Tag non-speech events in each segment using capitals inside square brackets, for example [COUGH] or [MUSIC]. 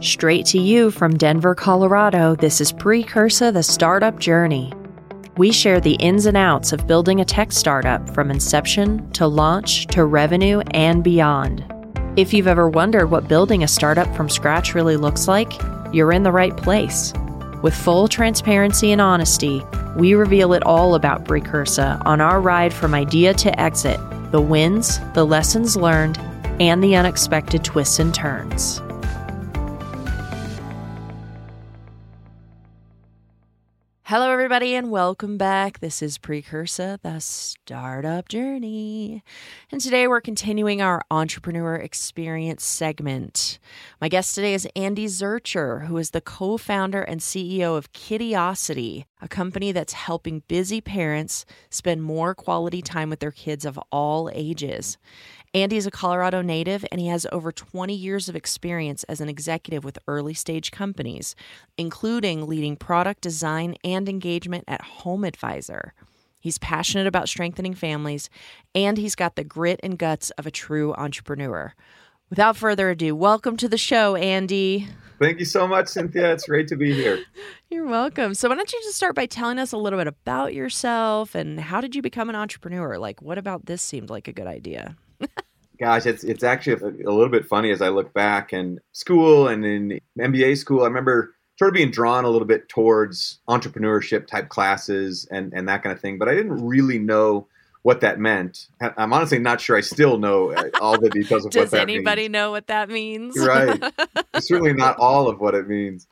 Straight to you from Denver, Colorado, this is Precursa the Startup Journey. We share the ins and outs of building a tech startup from inception to launch to revenue and beyond. If you've ever wondered what building a startup from scratch really looks like, you're in the right place. With full transparency and honesty, we reveal it all about Precursa on our ride from idea to exit the wins, the lessons learned, and the unexpected twists and turns. Hello, everybody, and welcome back. This is Precursa, the startup journey. And today we're continuing our entrepreneur experience segment. My guest today is Andy Zurcher, who is the co founder and CEO of Kidiosity, a company that's helping busy parents spend more quality time with their kids of all ages. Andy is a Colorado native and he has over 20 years of experience as an executive with early stage companies, including leading product design and engagement at HomeAdvisor. He's passionate about strengthening families and he's got the grit and guts of a true entrepreneur. Without further ado, welcome to the show, Andy. Thank you so much, Cynthia. It's great to be here. [LAUGHS] You're welcome. So, why don't you just start by telling us a little bit about yourself and how did you become an entrepreneur? Like, what about this seemed like a good idea? [LAUGHS] Gosh, it's it's actually a, a, little bit funny as I look back in school and in MBA school. I remember sort of being drawn a little bit towards entrepreneurship type classes and and that kind of thing, but I didn't really know what that meant. I'm honestly not sure I still know uh, all the details of what that means. Does anybody know what that means? right. [LAUGHS] certainly not all of what it means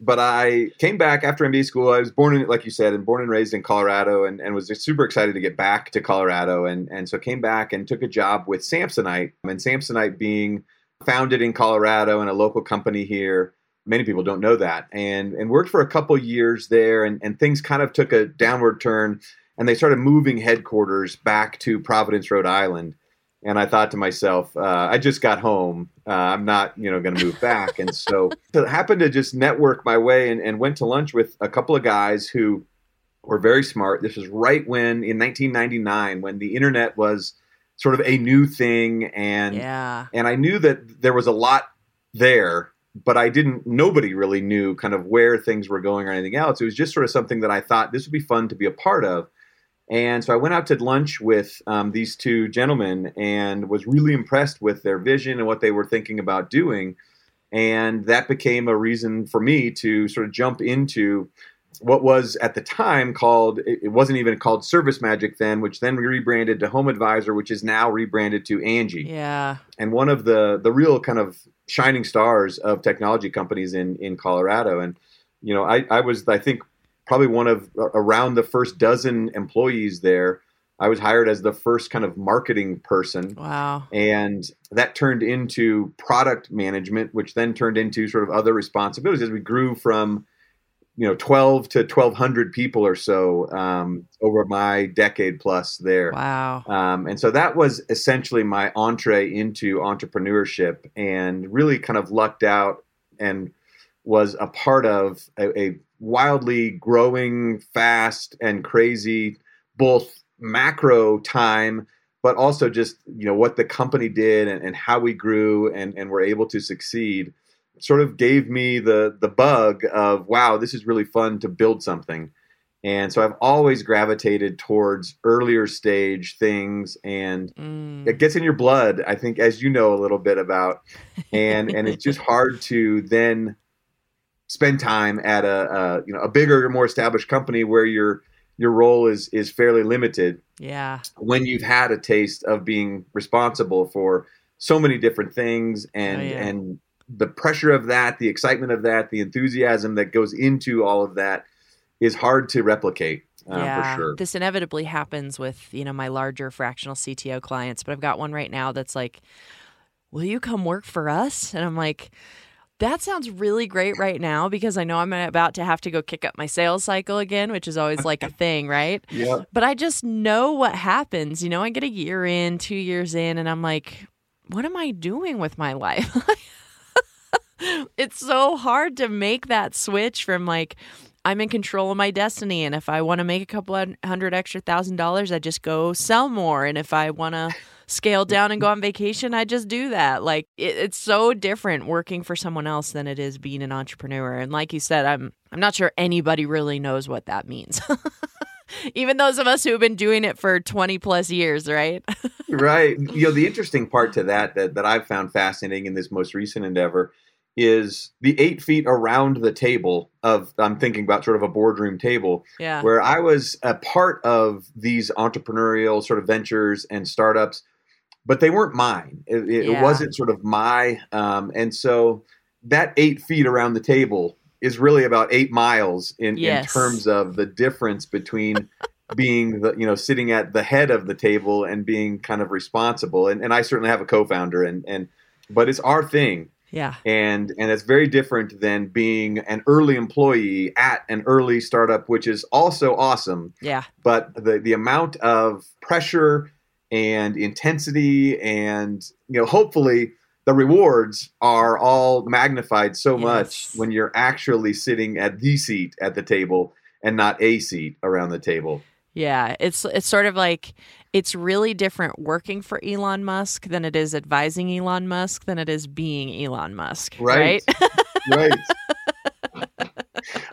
but I came back after MBA school. I was born in, like you said, and born and raised in Colorado, and, and was super excited to get back to Colorado, and and so came back and took a job with Samsonite, and Samsonite being founded in Colorado and a local company here. Many people don't know that, and and worked for a couple years there, and and things kind of took a downward turn, and they started moving headquarters back to Providence, Rhode Island and I thought to myself, uh, I just got home. Uh, I'm not, you know, going to move back. And so, so happened to just network my way and, and, went to lunch with a couple of guys who were very smart. This was right when, in 1999, when the internet was sort of a new thing, and yeah. and I knew that there was a lot there, but I didn't. Nobody really knew kind of where things were going or anything else. It was just sort of something that I thought this would be fun to be a part of. And so I went out to lunch with um, these two gentlemen and was really impressed with their vision and what they were thinking about doing. And that became a reason for me to sort of jump into what was at the time called, it wasn't even called ServiceMagic then, which then rebranded to HomeAdvisor, which is now rebranded to Angi. Yeah. And one of the, the real kind of shining stars of technology companies in, in Colorado. And, you know, I, I was, I think, probably one of around the first dozen employees there. I was hired as the first kind of marketing person. Wow. And that turned into product management, which then turned into sort of other responsibilities as we grew from, you know, 12 to 1200 people or so um, over my decade plus there. Wow. Um, and so that was essentially my entree into entrepreneurship and really kind of lucked out and was a part of a, a wildly growing, fast, and crazy, both macro time, but also just you know what the company did and, and how we grew and, and were able to succeed sort of gave me the the bug of wow this is really fun to build something and so i've always gravitated towards earlier stage things and mm. it gets in your blood i think as you know a little bit about [LAUGHS] and and it's just hard to then spend time at a, a you know a bigger, more established company where your your role is is fairly limited. Yeah. When you've had a taste of being responsible for so many different things and oh, yeah. and the pressure of that, the excitement of that, the enthusiasm that goes into all of that is hard to replicate. Uh, yeah, sure. this inevitably happens with you know my larger fractional CTO clients, but I've got one right now that's like, "Will you come work for us?" And I'm like, that sounds really great right now because I know I'm about to have to go kick up my sales cycle again, which is always like a [LAUGHS] thing, right? Yeah. But I just know what happens. You know, I get a year in, two years in, and I'm like, what am I doing with my life? [LAUGHS] it's so hard to make that switch from like, I'm in control of my destiny. And if I want to make a couple hundred extra thousand dollars, I just go sell more. And if I want to scale down and go on vacation, I just do that. Like it, it's so different working for someone else than it is being an entrepreneur. And like you said, I'm I'm not sure anybody really knows what that means. [LAUGHS] Even those of us who have been doing it for 20 plus years, right? [LAUGHS] right. You know, the interesting part to that, that that I've found fascinating in this most recent endeavor is the eight feet around the table of I'm thinking about sort of a boardroom table yeah. where I was a part of these entrepreneurial sort of ventures and startups, but they weren't mine. It, it Yeah. wasn't sort of my, um, and so that eight feet around the table is really about eight miles in, in terms of the difference between [LAUGHS] being the you know sitting at the head of the table and being kind of responsible. And, and I certainly have a co-founder, and and but it's our thing Yeah. and and it's very different than being an early employee at an early startup which is also awesome Yeah. but the the amount of pressure and intensity and you know hopefully the rewards are all magnified so much when you're actually sitting at the seat at the table and not a seat around the table. Yeah, it's it's sort of like it's really different working for Elon Musk than it is advising Elon Musk than it is being Elon Musk, right? right? [LAUGHS]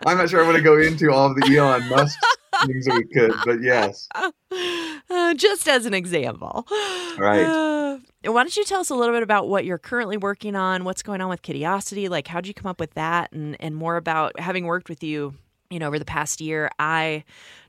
I'm not sure i want to go into all of the elon musk things that we could but yes [LAUGHS] Uh, just as an example. Right. Uh, why don't you tell us a little bit about what you're currently working on, what's going on with Kidiosity, like how'd you come up with that, and and more about having worked with you, you know, over the past year. I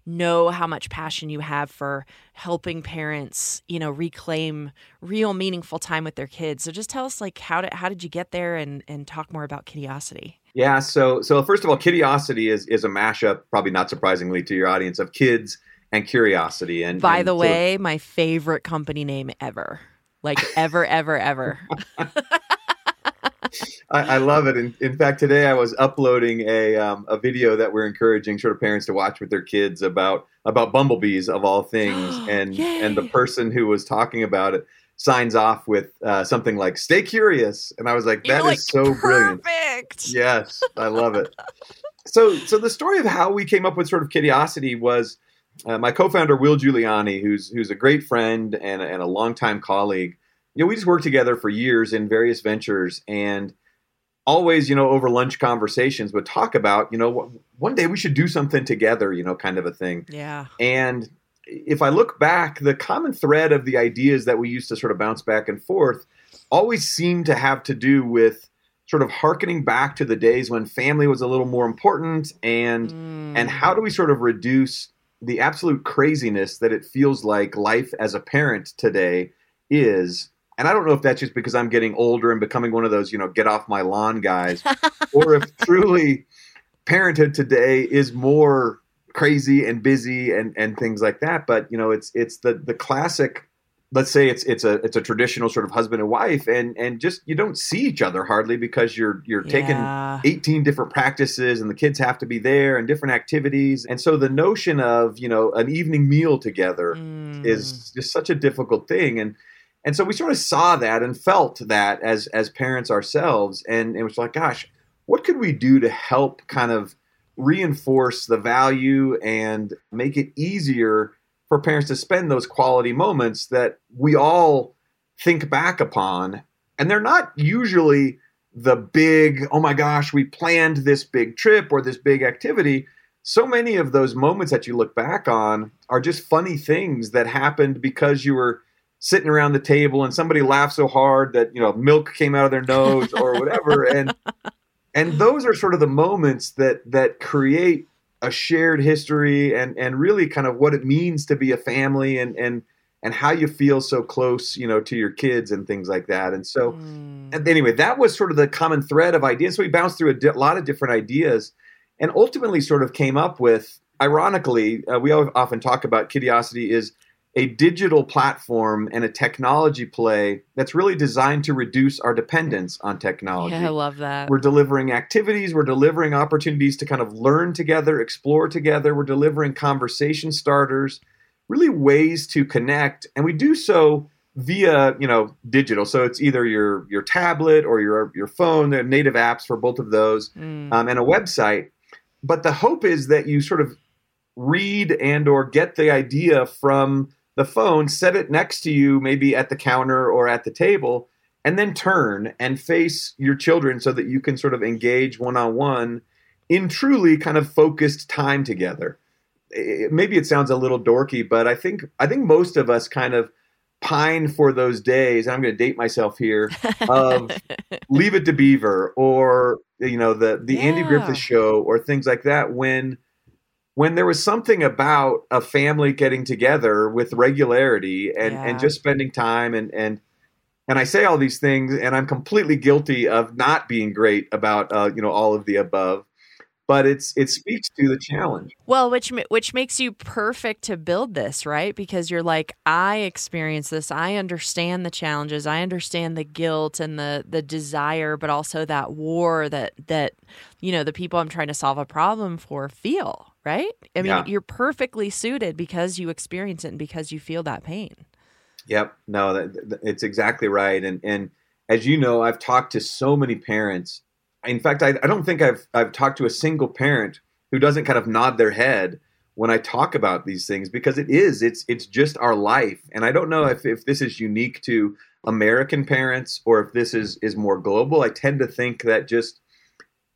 know how much passion you have for helping parents, you know, reclaim real meaningful time with their kids. So just tell us like how did how did you get there, and and talk more about Kidiosity. Yeah, so so first of all, Kidiosity is is a mashup, probably not surprisingly to your audience, of kids and curiosity. And By and the way, my favorite company name ever. Like ever, ever, ever. [LAUGHS] I, I love it. In, in fact, today I was uploading a um, a video that we're encouraging sort of parents to watch with their kids about about bumblebees of all things, [GASPS] and and the person who was talking about it signs off with uh, something like "Stay curious," and I was like, You're "That is like, so brilliant." Yes, I love it. So, so the story of how we came up with sort of Kidiosity was uh, my co-founder Will Giuliani, who's who's a great friend and, and a longtime colleague. You know, we just worked together for years in various ventures, and always, you know, over lunch conversations would talk about, you know, one day we should do something together, you know, kind of a thing. Yeah. And if I look back, the common thread of the ideas that we used to sort of bounce back and forth always seemed to have to do with sort of harkening back to the days when family was a little more important and Mm. and how do we sort of reduce the absolute craziness that it feels like life as a parent today is and I don't know if that's just because I'm getting older and becoming one of those, you know, get off my lawn guys, [LAUGHS] or if truly parenthood today is more crazy and busy and and things like that. But you know, it's it's the the classic. Let's say it's it's a it's a traditional sort of husband and wife, and and just you don't see each other hardly because you're you're taking 18 different practices and the kids have to be there and different activities. And so the notion of you know an evening meal together Mm. is just such a difficult thing. And and so we sort of saw that and felt that as as parents ourselves. And it was like gosh what could we do to help kind of reinforce the value and make it easier for parents to spend those quality moments that we all think back upon. And they're not usually the big oh my gosh we planned this big trip or this big activity. So many of those moments that you look back on are just funny things that happened because you were sitting around the table and somebody laughed so hard that you know milk came out of their nose or whatever. And [LAUGHS] and those are sort of the moments that that create a shared history and and really kind of what it means to be a family and and and how you feel so close you know to your kids and things like that and so Mm. and anyway, that was sort of the common thread of ideas. So we bounced through a di- lot of different ideas, and ultimately, sort of came up with. Ironically, uh, we often talk about Kidiosity is a digital platform and a technology play that's really designed to reduce our dependence on technology. Yeah, I love that. We're delivering activities, we're delivering opportunities to kind of learn together, explore together, we're delivering conversation starters, really ways to connect, and we do so via, you know, digital. So it's either your your tablet or your your phone, there are native apps for both of those, Mm. um, and a website. But the hope is that you sort of read and or get the idea from the phone, set it next to you, maybe at the counter or at the table, and then turn and face your children so that you can sort of engage one on one in truly kind of focused time together. It, maybe it sounds a little dorky, but I think I think most of us kind of pine for those days. I'm going to date myself here of [LAUGHS] Leave It to Beaver or you know the the yeah. Andy Griffith Show or things like that when when there was something about a family getting together with regularity and, yeah. and just spending time and and and I say all these things and I'm completely guilty of not being great about uh, you know all of the above but it's it speaks to the challenge. Well, which which makes you perfect to build this, right? Because you're like, I experience this. I understand the challenges. I understand the guilt and the the desire, but also that war that that you know the people I'm trying to solve a problem for feel, right? I mean, yeah. you're perfectly suited because you experience it and because you feel that pain. Yep. No, that, that, it's exactly right. And and as you know, I've talked to so many parents in fact, I, I don't think I've I've talked to a single parent who doesn't kind of nod their head when I talk about these things because it is it's it's just our life, and I don't know if if this is unique to American parents or if this is is more global. I tend to think that just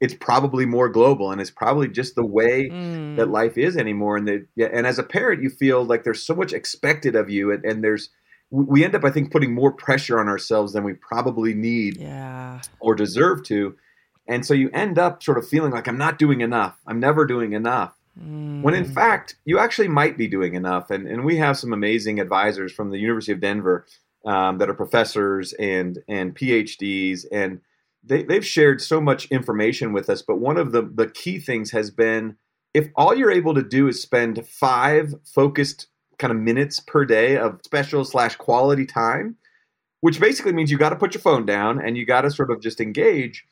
it's probably more global and it's probably just the way mm. that life is anymore and that yeah, and as a parent you feel like there's so much expected of you and, and there's we end up i think putting more pressure on ourselves than we probably need yeah. or deserve to and so you end up sort of feeling like I'm not doing enough. I'm never doing enough. Mm. When in mm. fact, you actually might be doing enough. And, and we have some amazing advisors from the University of Denver um, that are professors and, and PhDs. And they, they've shared so much information with us. But one of the, the key things has been if all you're able to do is spend five focused kind of minutes per day of special slash quality time, which basically means you got to put your phone down and you got to sort of just engage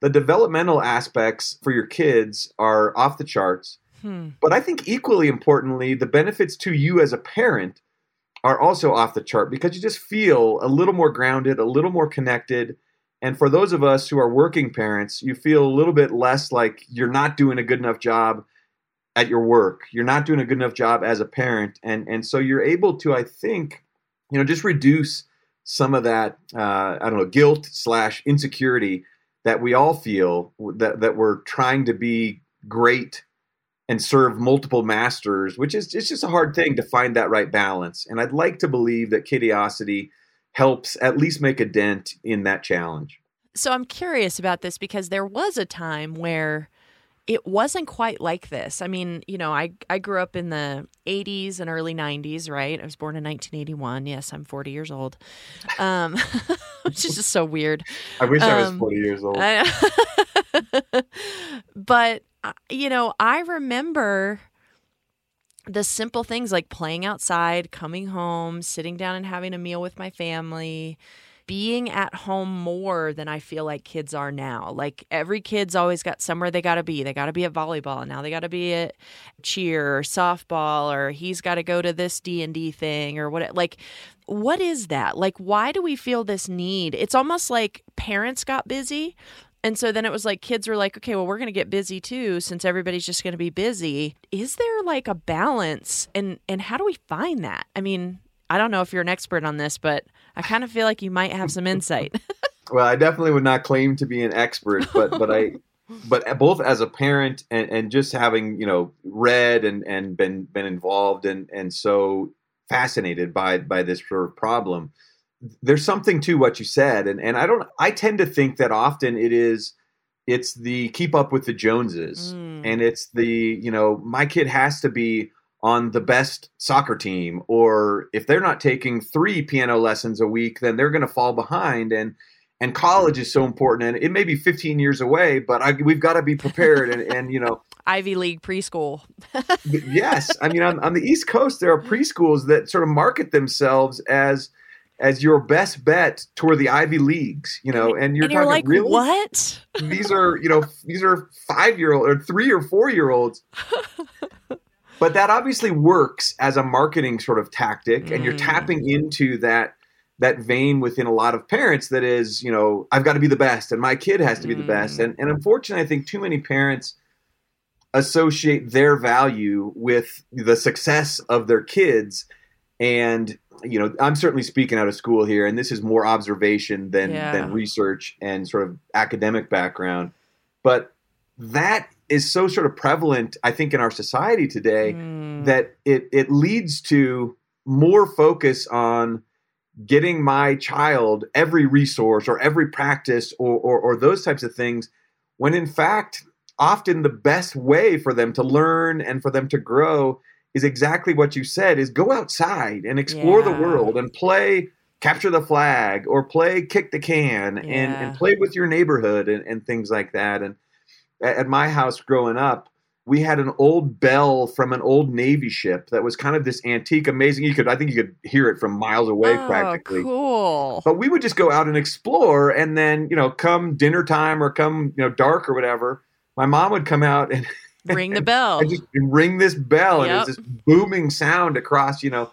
the developmental aspects for your kids are off the charts. Hmm. But I think equally importantly, the benefits to you as a parent are also off the chart because you just feel a little more grounded, a little more connected. And for those of us who are working parents, you feel a little bit less like you're not doing a good enough job at your work. You're not doing a good enough job as a parent. And, and so you're able to, I think, you know, just reduce some of that, uh, I don't know, guilt slash insecurity that we all feel that that we're trying to be great and serve multiple masters, which is it's just a hard thing to find that right balance. And I'd like to believe that Kidiosity helps at least make a dent in that challenge. So I'm curious about this because there was a time where it wasn't quite like this. I mean, you know, I I grew up in the 80s and early 90s, right? I was born in 1981. Yes, I'm 40 years old. Um, [LAUGHS] which is just so weird. I wish um, I was um, 40 years old. [LAUGHS] but uh, you know, I remember the simple things like playing outside, coming home, sitting down and having a meal with my family, being at home more than I feel like kids are now. Like every kid's always got somewhere they got to be. They got to be at volleyball. And now they got to be at cheer or softball or he's got to go to this D&D thing or what like what is that? Like why do we feel this need? It's almost like parents got busy and so then it was like kids were like, okay, well, we're going to get busy too since everybody's just going to be busy. Is there like a balance and and how do we find that? I mean, I don't know if you're an expert on this, but I kind of feel like you might have some insight. [LAUGHS] well, I definitely would not claim to be an expert, but but I [LAUGHS] but both as a parent and, and just having you know read and and been been involved and and so fascinated by by this sort of problem there's something to what you said and and i don't i tend to think that often it is it's the keep up with the joneses mm. and it's the you know my kid has to be on the best soccer team or if they're not taking three piano lessons a week then they're going to fall behind and and college is so important and it may be 15 years away but I, we've got to be prepared and, and you know [LAUGHS] ivy league preschool yes i mean [LAUGHS] on, on the east coast there are preschools that sort of market themselves as as your best bet toward the ivy leagues you know and you're, and you're talking, like really? what [LAUGHS] these are you know these are five year old or three or four year olds [LAUGHS] but that obviously works as a marketing sort of tactic mm. and you're mm. tapping into that that vein within a lot of parents that is you know i've got to be the best and my kid has to be mm. the best mm. and, and unfortunately i think too many parents associate their value with the success of their kids And you know, I'm certainly speaking out of school here, and this is more observation than Yeah. than research and sort of academic background. But that is so sort of prevalent, I think, in our society today Mm. that it it leads to more focus on getting my child every resource or every practice or, or or those types of things when in fact often the best way for them to learn and for them to grow is exactly what you said is go outside and explore the world and play capture the flag or play kick the can and, Yeah. and play with your neighborhood and, and things like that and at, at my house growing up we had an old bell from an old navy ship that was kind of this antique amazing you could i think you could hear it from miles away oh, practically cool. but we would just go out and explore and then you know come dinner time or come you know dark or whatever my mom would come out and, [LAUGHS] Ring the [LAUGHS] bell. and just ring this bell and it was this booming sound across you know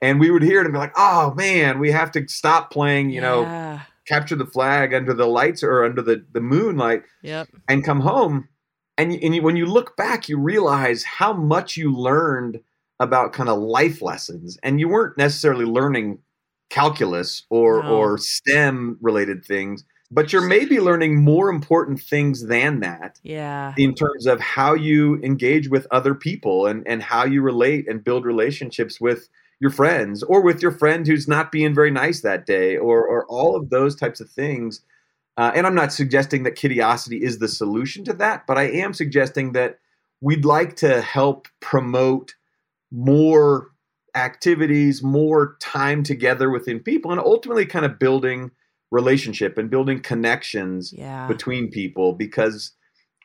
and we would hear it and be like oh man we have to stop playing you know capture the flag under the lights or under the, the moonlight Yep. and come home and, and you, when you look back you realize how much you learned about kind of life lessons and you weren't necessarily learning calculus or No. or stem related things but you're maybe learning more important things than that Yeah. in terms of how you engage with other people and and how you relate and build relationships with your friends or with your friend who's not being very nice that day or or all of those types of things uh, and i'm not suggesting that Kidiosity is the solution to that but i am suggesting that we'd like to help promote more activities more time together within people and ultimately kind of building relationship and building connections Yeah. between people because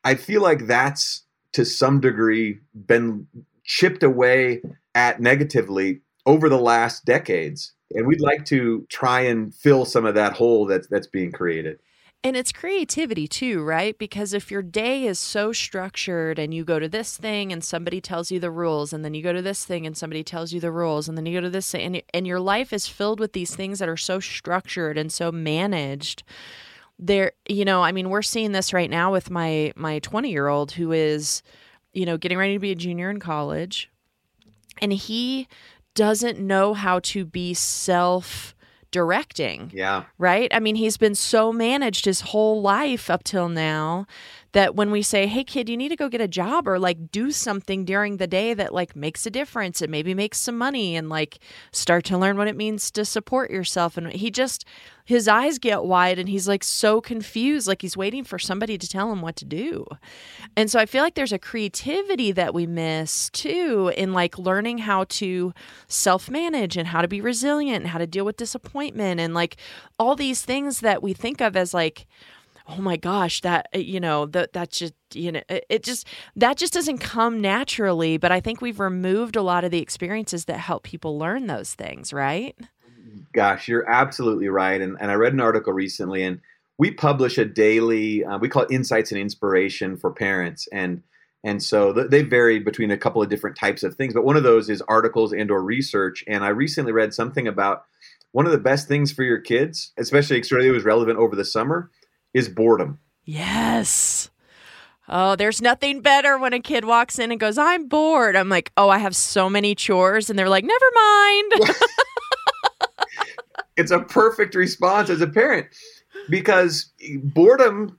I feel like that's to some degree been chipped away at negatively over the last decades. And we'd like to try and fill some of that hole that's that's being created. And it's creativity too, right? Because if your day is so structured and you go to this thing and somebody tells you the rules, and then you go to this thing and somebody tells you the rules, and then you go to this thing, and, and your life is filled with these things that are so structured and so managed. There, you know, I mean, we're seeing this right now with my my 20 year old who is, you know, getting ready to be a junior in college, and he doesn't know how to be self directing Yeah. right? I mean, he's been so managed his whole life up till now that when we say, "Hey kid, you need to go get a job or like do something during the day that like makes a difference and maybe makes some money and like start to learn what it means to support yourself." And he just his eyes get wide and he's like so confused, like he's waiting for somebody to tell him what to do. And so I feel like there's a creativity that we miss too in like learning how to self manage and how to be resilient and how to deal with disappointment and like all these things that we think of as like, oh my gosh, that, uh, you know, that, that just, you know, it, it just, that just doesn't come naturally. But I think we've removed a lot of the experiences that help people learn those things, right? Gosh, you're absolutely right. And, and I read an article recently, and we publish a daily, uh, we call it Insights and Inspiration for Parents. And and so th- they vary between a couple of different types of things. But one of those is articles and or research. And I recently read something about one of the best things for your kids, especially it was relevant over the summer, is boredom. Yes. Oh, there's nothing better when a kid walks in and goes, I'm bored. I'm like, oh, I have so many chores. And they're like, never mind. [LAUGHS] [LAUGHS] it's a perfect response as a parent because boredom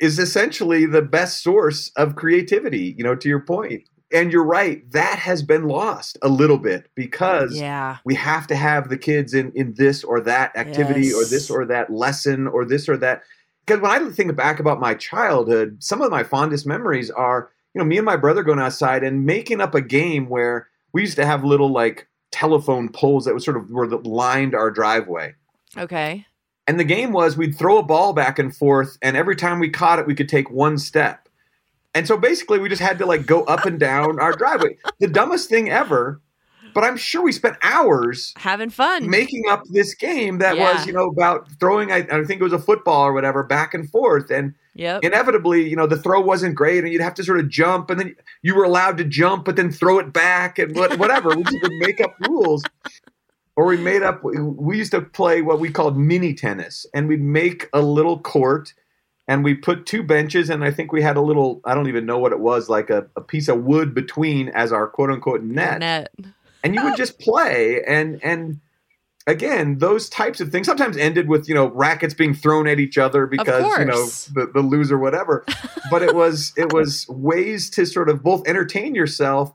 is essentially the best source of creativity, you know, to your point. And you're right, that has been lost a little bit because yeah. we have to have the kids in in this or that activity or this or that lesson or this or that. Because when I think back about my childhood, some of my fondest memories are, you know, me and my brother going outside and making up a game where we used to have little like telephone poles that was sort of were lined our driveway. Okay. And the game was we'd throw a ball back and forth, and every time we caught it, we could take one step. And so basically, we just had to like go up and down our driveway. The dumbest thing ever, but I'm sure we spent hours Having fun. making up this game that Yeah. was, you know, about throwing, I, I think it was a football or whatever, back and forth. And yep. inevitably, you know, the throw wasn't great, and you'd have to sort of jump, and then you were allowed to jump, but then throw it back, and whatever. we just would make up rules, or we made up. We used to play what we called mini tennis, and we'd make a little court, and we put two benches, and I think we had a little. I don't even know what it was, like a, a piece of wood between as our quote unquote net Net. And you would just play and and again those types of things sometimes ended with you know rackets being thrown at each other because you know the, the loser whatever but it was it was ways to sort of both entertain yourself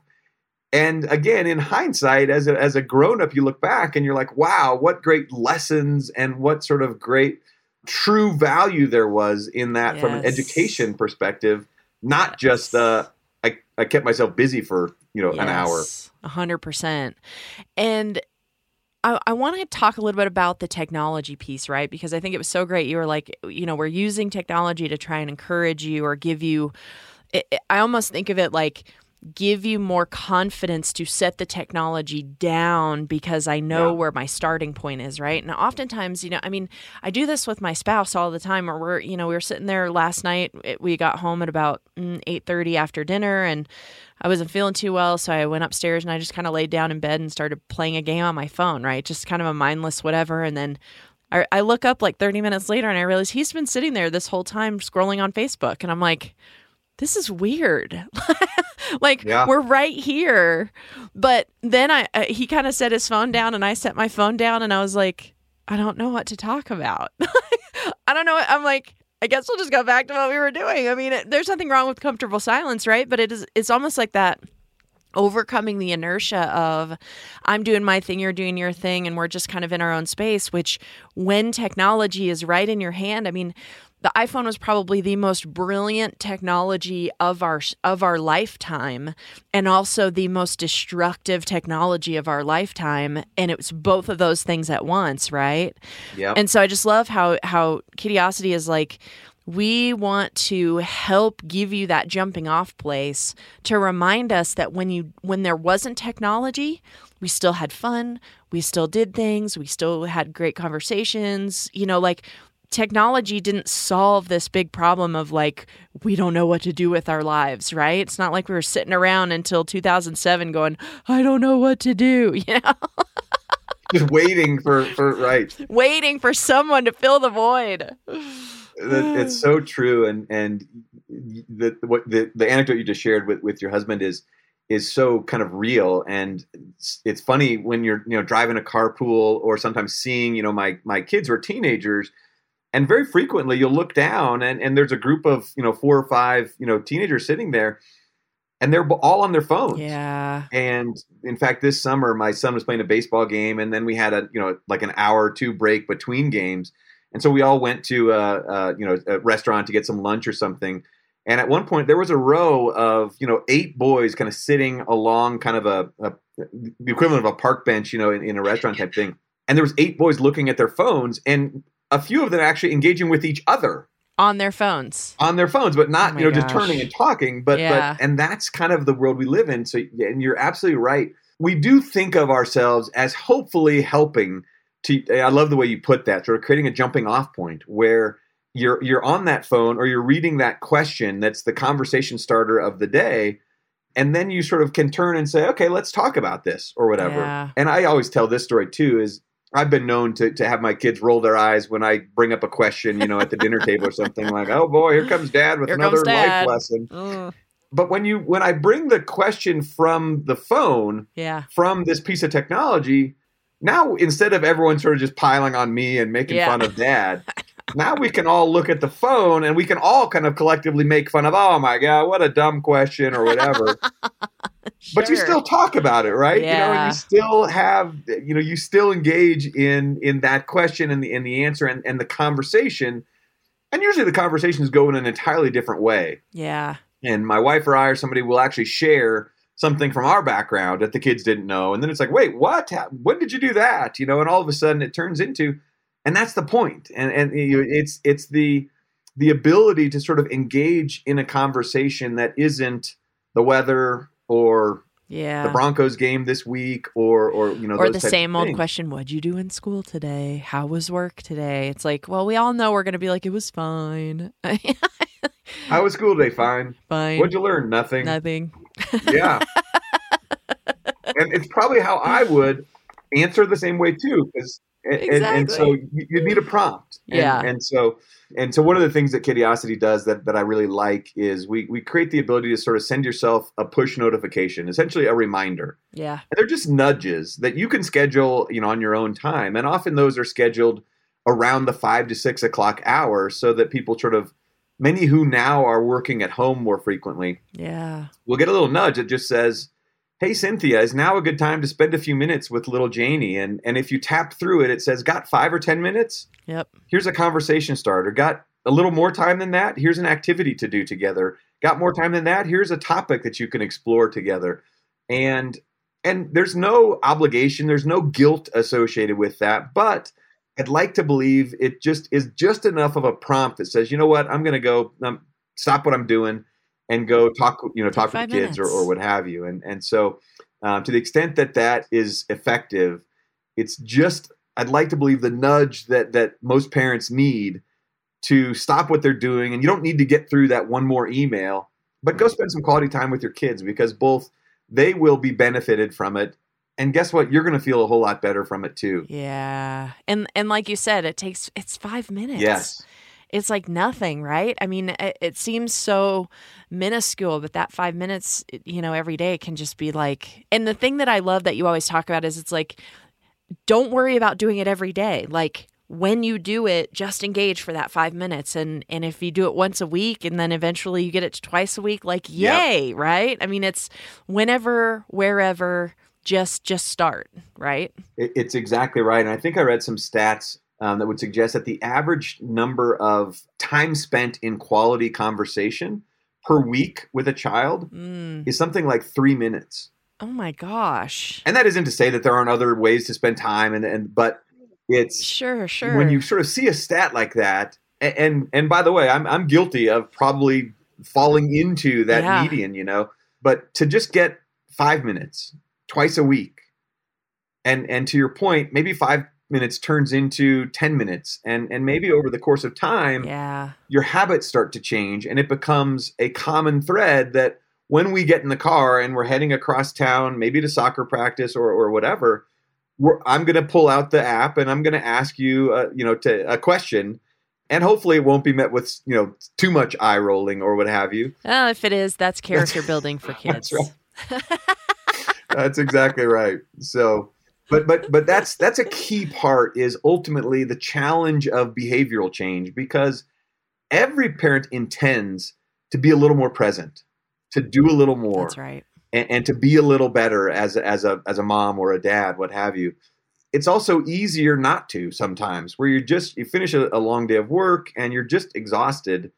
and again in hindsight as a, as a grown-up you look back and you're like wow what great lessons and what sort of great true value there was in that yes. from an education perspective not yes. just uh I, I kept myself busy for you know yes. an hour a hundred percent and I, I want to talk a little bit about the technology piece, right? Because I think it was so great. You were like, you know, we're using technology to try and encourage you or give you. I almost think of it like give you more confidence to set the technology down because I know yeah. where my starting point is, right? And oftentimes, you know, I mean, I do this with my spouse all the time or we're, you know, we were sitting there last night, it, we got home at about 8:30 mm, after dinner and I wasn't feeling too well, so I went upstairs and I just kind of laid down in bed and started playing a game on my phone, right? Just kind of a mindless whatever and then I, I look up like 30 minutes later and I realize he's been sitting there this whole time scrolling on Facebook and I'm like, this is weird. [LAUGHS] like yeah. we're right here. But then I uh, he kind of set his phone down and I set my phone down and I was like, I don't know what to talk about. [LAUGHS] I don't know. What, I'm like, I guess we'll just go back to what we were doing. I mean, it, there's nothing wrong with comfortable silence, right? But it is. It's almost like that overcoming the inertia of I'm doing my thing, you're doing your thing, and we're just kind of in our own space, which when technology is right in your hand, I mean, the iPhone was probably the most brilliant technology of our of our lifetime and also the most destructive technology of our lifetime and it was both of those things at once, right? Yeah. And so I just love how how Kidiosity is like we want to help give you that jumping off place to remind us that when you when there wasn't technology, we still had fun, we still did things, we still had great conversations, you know, like technology didn't solve this big problem of like we don't know what to do with our lives right? It's not like we were sitting around until 2007 going i don't know what to do [LAUGHS] you know? Just waiting for for right. Waiting for someone to fill the void. It's so true and and the what the, the anecdote you just shared with with your husband is is so kind of real and it's, it's funny when you're you know driving a carpool or sometimes seeing you know my my kids were teenagers and very frequently you'll look down and, and there's a group of you know four or five you know teenagers sitting there and they're all on their phones. Yeah. And in fact this summer my son was playing a baseball game and then we had a you know like an hour or two break between games. And so we all went to a, a you know a restaurant to get some lunch or something. And at one point there was a row of you know eight boys kind of sitting along kind of a, a the equivalent of a park bench you know in, in a restaurant type thing. And there was eight boys looking at their phones and a few of them actually engaging with each other on their phones on their phones but not oh you know gosh. just turning and talking but yeah. but and that's kind of the world we live in so and you're absolutely right we do think of ourselves as hopefully helping to eh, i love the way you put that sort of creating a jumping off point where you're you're on that phone or you're reading that question that's the conversation starter of the day and then you sort of can turn and say okay let's talk about this or whatever yeah. and i always tell this story too is I've been known to, to have my kids roll their eyes when I bring up a question, you know, at the dinner table or [LAUGHS] something like, "Oh boy, here comes Dad with here another dad. life lesson." But when you when I bring the question from the phone, yeah, from this piece of technology, now instead of everyone sort of just piling on me and making yeah. fun of Dad, [LAUGHS] now we can all look at the phone and we can all kind of collectively make fun of, "Oh my God, what a dumb question" or whatever. [LAUGHS] Sure. [LAUGHS] But you still talk about it, right? Yeah. You know, and you still have, you know, you still engage in in that question and the in the answer and, and the conversation. And usually the conversations go in an entirely different way. Yeah. And my wife or I or somebody will actually share something from our background that the kids didn't know. And then it's like, wait, what? When did you do that? You know, and all of a sudden it turns into, and that's the point. And and it's it's the the ability to sort of engage in a conversation that isn't the weather or yeah. The Broncos game this week or or you know or the same old question what'd you do in school today? How was work today? It's like well we all know we're gonna be like it was fine. [LAUGHS] How was school today? Fine. Fine. What'd you learn? Nothing. Nothing. Yeah. [LAUGHS] And it's probably how I would answer the same way too because and, and, and so you, you need a prompt. And, Yeah. and so and so one of the things that Kidiosity does that, that I really like is we we create the ability to sort of send yourself a push notification, essentially a reminder. Yeah. And they're just nudges that you can schedule, you know, on your own time. And often those are scheduled around the five to six o'clock hour so that people sort of many who now are working at home more frequently Yeah. We'll get a little nudge that just says, Hey Cynthia, is now a good time to spend a few minutes with little Janie? And and if you tap through it, it says, Got five or ten minutes? Yep. Here's a conversation starter. Got a little more time than that? Here's an activity to do together. Got more time than that? Here's a topic that you can explore together. And and there's no obligation, there's no guilt associated with that, but I'd like to believe it just is just enough of a prompt that says, you know what, I'm going to go um, stop what I'm doing and go talk, you know, talk with the kids or, or what have you. And and so, um, to the extent that that is effective, it's just I'd like to believe the nudge that that most parents need to stop what they're doing, and you don't need to get through that one more email, but go spend some quality time with your kids because both they will be benefited from it, and guess what, you're going to feel a whole lot better from it too. Yeah. And and like you said, it takes it's five minutes. Yes. It's like nothing, right? I mean, it, it seems so minuscule, but that five minutes, you know, every day can just be like. And the thing that I love that you always talk about is it's like, don't worry about doing it every day. Like when you do it, just engage for that five minutes. And and if you do it once a week, and then eventually you get it to twice a week, like Yep. yay, right? I mean, it's whenever, wherever, just just start, right? It's exactly right. And I think I read some stats um, that would suggest that the average number of time spent in quality conversation per week with a child Mm. is something like three minutes. Oh my gosh. And that isn't to say that there aren't other ways to spend time, and, and but it's Sure, sure. when you sort of see a stat like that, a- and and by the way, I'm I'm guilty of probably falling into that Yeah. median, you know. But to just get five minutes twice a week, and and to your point, maybe five minutes turns into ten minutes, and and maybe over the course of time, yeah. your habits start to change, and it becomes a common thread that when we get in the car and we're heading across town, maybe to soccer practice or or whatever, we're, I'm going to pull out the app and I'm going to ask you, uh, you know, to a question, and hopefully it won't be met with you know too much eye rolling or what have you. Well, if it is, that's character building for [LAUGHS] That's kids. right. [LAUGHS] That's exactly right. So, but but but that's that's a key part is ultimately the challenge of behavioral change because every parent intends to be a little more present, to do a little more, That's right. and, and to be a little better as a, as a as a mom or a dad, what have you. It's also easier not to sometimes, where you just you finish a, a long day of work and you're just exhausted,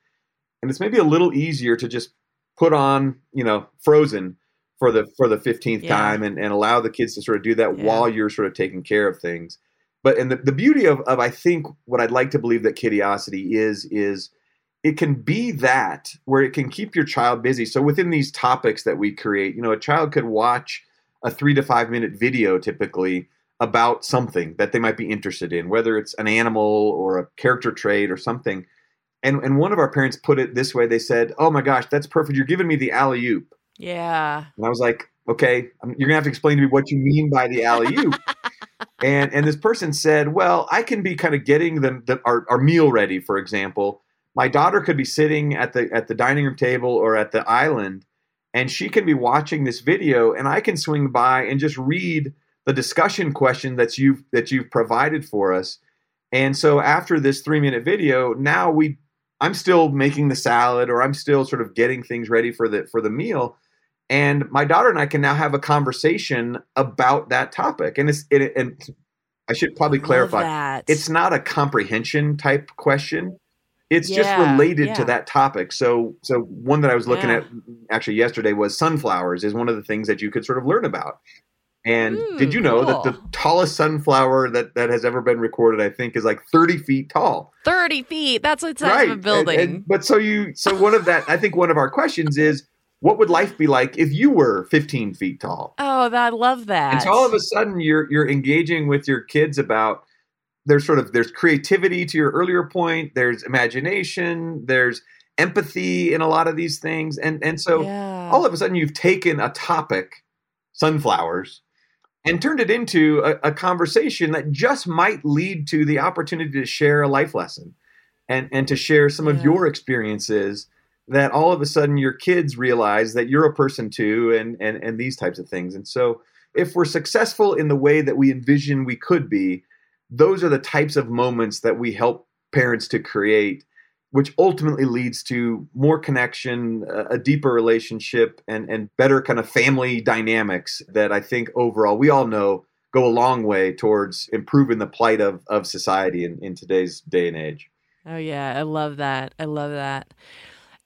and it's maybe a little easier to just put on you know Frozen for the for the fifteenth Yeah. time and, and allow the kids to sort of do that Yeah. while you're sort of taking care of things. But and the, the beauty of, of I think what I'd like to believe that Kidiosity is is it can be that where it can keep your child busy. So within these topics that we create, you know, a child could watch a three to five minute video typically about something that they might be interested in, whether it's an animal or a character trait or something. And and one of our parents put it this way: they said, "Oh my gosh, that's perfect! You're giving me the alley oop." Yeah. And I was like, "Okay, you're gonna have to explain to me what you mean by the alley oop." [LAUGHS] and and this person said, "Well, I can be kind of getting the, the our, our meal ready, for example. My daughter could be sitting at the at the dining room table or at the island, and she can be watching this video, and I can swing by and just read the discussion question that's you that you've provided for us. And so after this three minute video, now we I'm still making the salad or I'm still sort of getting things ready for the for the meal." And my daughter and I can now have a conversation about that topic. And it's it, and I should probably clarify it's not a comprehension type question. It's just Yeah, related to that topic. So so one that I was looking Yeah. at actually yesterday was sunflowers is one of the things that you could sort of learn about. And Ooh, did hmm, you know that the tallest sunflower that, that has ever been recorded, I think, is like 30 feet tall. 30 feet. That's what size right. of a And- building. and- but so you so one of that I think one of our questions is what would life be like if you were 15 feet tall? oh, I love that. And so all of a sudden you're you're engaging with your kids about there's sort of there's creativity to your earlier point, there's imagination, there's empathy in a lot of these things. And and so yeah. all of a sudden you've taken a topic, sunflowers, and turned it into a, a, conversation that just might lead to the opportunity to share a life lesson and, and to share some yeah. of your experiences that all of a sudden your kids realize that you're a person too and, and, and these types of things. And so if we're successful in the way that we envision we could be, those are the types of moments that we help parents to create which ultimately leads to more connection, a deeper relationship, and, and better kind of family dynamics that I think overall we all know go a long way towards improving the plight of, of society in, in today's day and age. Oh yeah, I love that. I love that.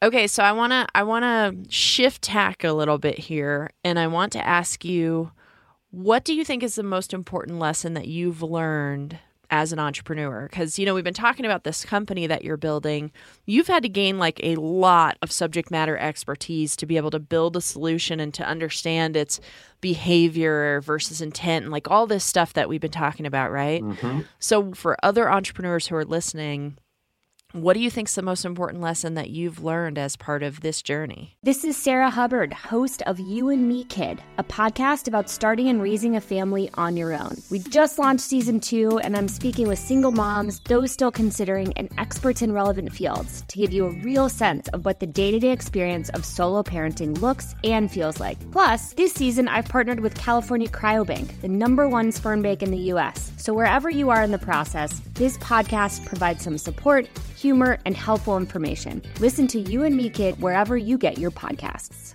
Okay, so I wanna I wanna shift tack a little bit here and I want to ask you what do you think is the most important lesson that you've learned as an entrepreneur? Because you know we've been talking about this company that you're building. You've had to gain like a lot of subject matter expertise to be able to build a solution and to understand its behavior versus intent and like all this stuff that we've been talking about right? Mm-hmm. so for other entrepreneurs who are listening what do you think is the most important lesson that you've learned as part of this journey? This is Sarah Hubbard, host of You and Me Kid, a podcast about starting and raising a family on your own. We just launched season two, and I'm speaking with single moms, those still considering, and experts in relevant fields to give you a real sense of what the day to day experience of solo parenting looks and feels like. Plus, this season, I've partnered with California Cryobank, the number one sperm bank in the US. So wherever you are in the process, this podcast provides some support humor, and helpful information. Listen to You and Me Kid wherever you get your podcasts.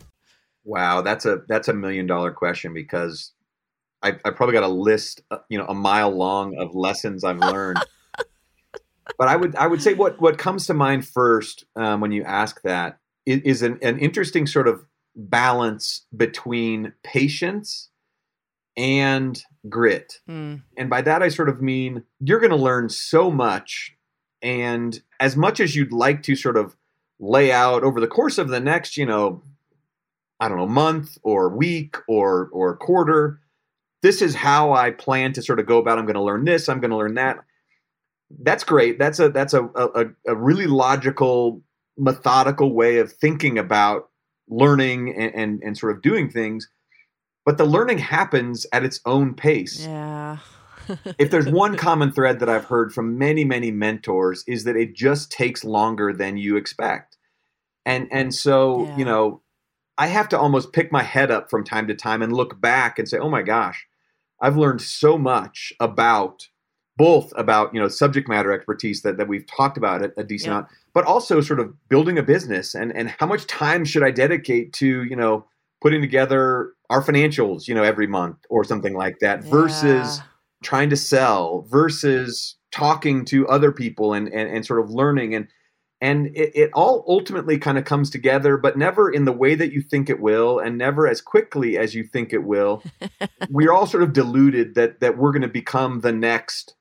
Wow, that's a that's a million dollar question because I, I probably got a list, uh, you know, a mile long of lessons I've learned. [LAUGHS] but I would I would say what what comes to mind first um, when you ask that is, is an, an interesting sort of balance between patience and grit. Mm. And by that I sort of mean you're going to learn so much and as much as you'd like to sort of lay out over the course of the next, you know, I don't know, month or week or or quarter, this is how I plan to sort of go about. I'm going to learn this. I'm going to learn that. That's great. That's a that's a, a a really logical, methodical way of thinking about learning and, and, and sort of doing things. But the learning happens at its own pace. Yeah if there's one common thread that I've heard from many, many mentors is that it just takes longer than you expect. And and so, yeah. you know, I have to almost pick my head up from time to time and look back and say, "Oh my gosh, I've learned so much about both about, you know, subject matter expertise that, that we've talked about a, a decent yeah. amount, but also sort of building a business and and how much time should I dedicate to, you know, putting together our financials, you know, every month or something like that yeah. versus trying to sell versus talking to other people and, and, and sort of learning. And and it, it all ultimately kind of comes together but never in the way that you think it will and never as quickly as you think it will. [LAUGHS] We're all sort of deluded that that we're going to become the next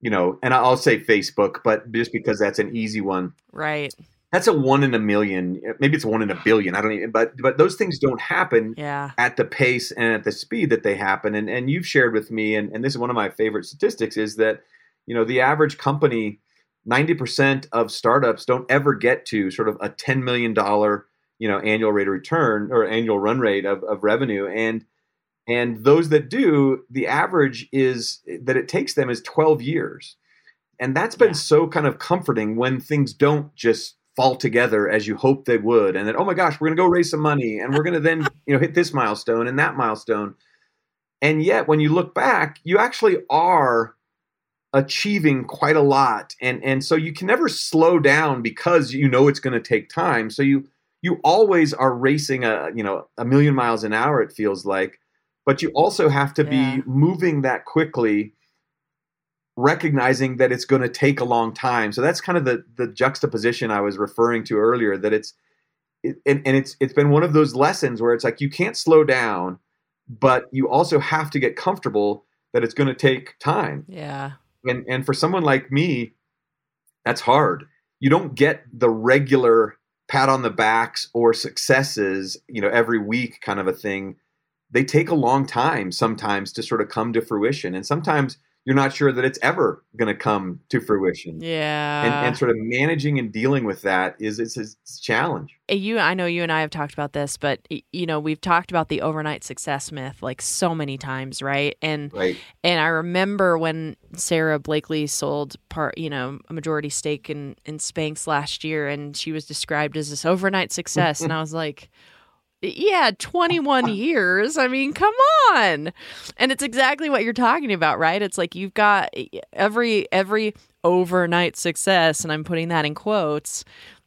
you know and i'll say facebook but just because that's an easy one. Right that's a one in a million eh, maybe it's one in a billion i don't even but but those things don't happen yeah. at the pace and at the speed that they happen and and you've shared with me and, and this is one of my favorite statistics is that you know the average company 90% of startups don't ever get to sort of a $10 million you know annual rate of return or annual run rate of, of revenue and and those that do the average is eh, that it takes them is 12 years and that's been yeah. so kind of comforting when things don't just fall together as you hope they would and then oh my gosh we're going to go raise some money and we're going to then [LAUGHS] you know hit this milestone and that milestone and yet when you look back you actually are achieving quite a lot and and so you can never slow down because you know it's going to take time so you you always are racing a you know a million miles an hour it feels like but you also have to yeah. be moving that quickly recognizing that it's going to take a long time. So that's kind of the the juxtaposition I was referring to earlier. That it's it, and, and it's it's been one of those lessons where it's like you can't slow down, but you also have to get comfortable that it's going to take time. Yeah. And and for someone like me, that's hard. You don't get the regular pat on the backs or successes, you know, every week kind of a thing. They take a long time sometimes to sort of come to fruition. And sometimes you're not sure that it's ever going to come to fruition. Yeah. And, and sort of managing and dealing with that is it's, it's a challenge. Uh, you, I know you and I have talked about this, but you know we've talked about the overnight success myth like so many times, right? And right. and I remember when Sara Blakely sold part, you know, a majority stake in in Spanx last year, and she was described as this overnight success, and I was like yeah, 21 [LAUGHS] years. I mean, come on. And it's exactly what you're talking about, right? It's like you've got every every overnight success and I'm putting that in quotes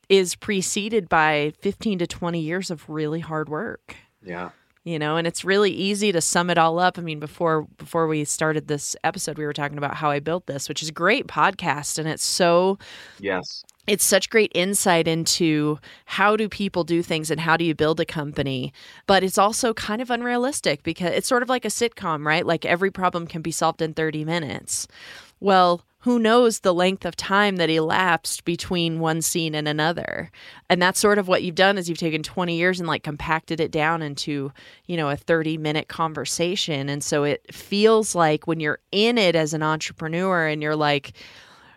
is preceded by 15 to 20 years of really hard work. Yeah. You know, and it's really easy to sum it all up. I mean, before before we started this episode, we were talking about how I built this, which is a great podcast and it's so Yes it's such great insight into how do people do things and how do you build a company but it's also kind of unrealistic because it's sort of like a sitcom right? Like every problem can be solved in 30 minutes. Well who knows the length of time that elapsed between one scene and another? And that's sort of what you've done is you've taken 20 years and like compacted it down into you know a 30 minute conversation. And so it feels like when you're in it as an entrepreneur and you're like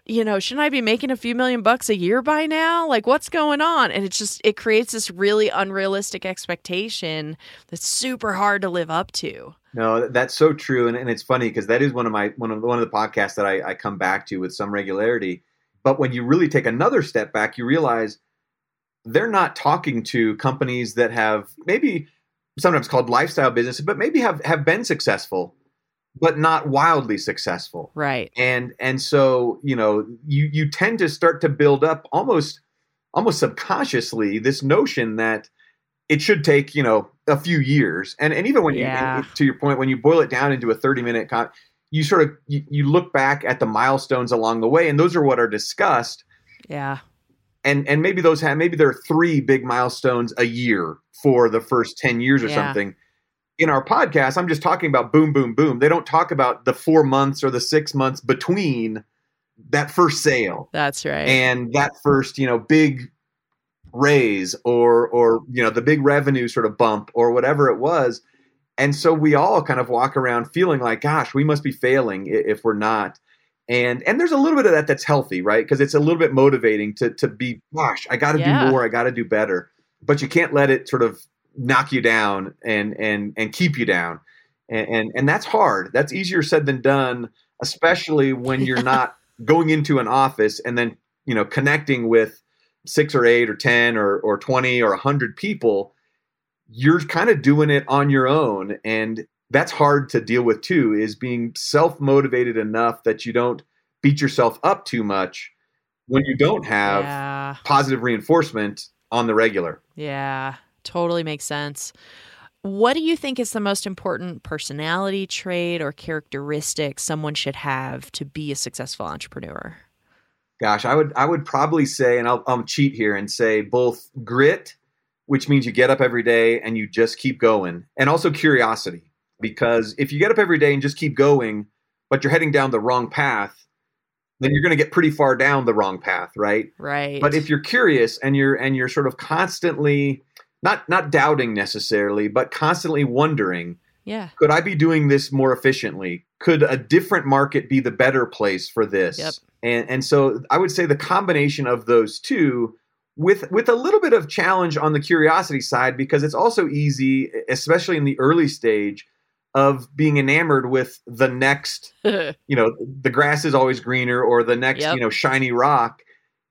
you know, shouldn't I be making a few million bucks a year by now? Like, what's going on? And it's just, it creates this really unrealistic expectation that's super hard to live up to. No, that's so true. And, and it's funny because that is one of my, one of, one of the podcasts that I, I come back to with some regularity. But when you really take another step back, you realize they're not talking to companies that have maybe sometimes called lifestyle businesses, but maybe have, have been successful but not wildly successful. Right. And and so, you know, you you tend to start to build up almost almost subconsciously this notion that it should take, you know, a few years. And and even when yeah. you to your point when you boil it down into a 30 minute con you sort of you, you look back at the milestones along the way and those are what are discussed. Yeah. And and maybe those have maybe there are three big milestones a year for the first 10 years or yeah. something in our podcast, I'm just talking about boom, boom, boom. They don't talk about the four months or the six months between that first sale. That's right. And that first, you know, big raise or or you know the big revenue sort of bump or whatever it was. And so we all kind of walk around feeling like, gosh, we must be failing if we're not. And and there's a little bit of that that's healthy, right? Because it's a little bit motivating to to be, gosh, I got to yeah. do more, I got to do better. But you can't let it sort of knock you down and and and keep you down. And and, and that's hard. That's easier said than done especially when you're not going into an office and then you know connecting with six or eight or ten or or 20 or 100 people. You're kind of doing it on your own and that's hard to deal with too is being self-motivated enough that you don't beat yourself up too much when you don't have yeah. positive reinforcement on the regular. Yeah Totally makes sense. What do you think is the most important personality trait or characteristic someone should have to be a successful entrepreneur? Gosh, I would I would probably say, and I'll, I'll cheat here and say both grit, which means you get up every day and you just keep going, and also curiosity. Because if you get up every day and just keep going, but you're heading down the wrong path, then you're going to get pretty far down the wrong path, right? Right. But if you're curious and you're and you're sort of constantly not not doubting necessarily, but constantly wondering, yeah, could I be doing this more efficiently? Could a different market be the better place for this? Yep. And and so I would say the combination of those two with with a little bit of challenge on the curiosity side because it's also easy especially in the early stage of being enamored with the next [LAUGHS] you know the grass is always greener or the next yep. you know shiny rock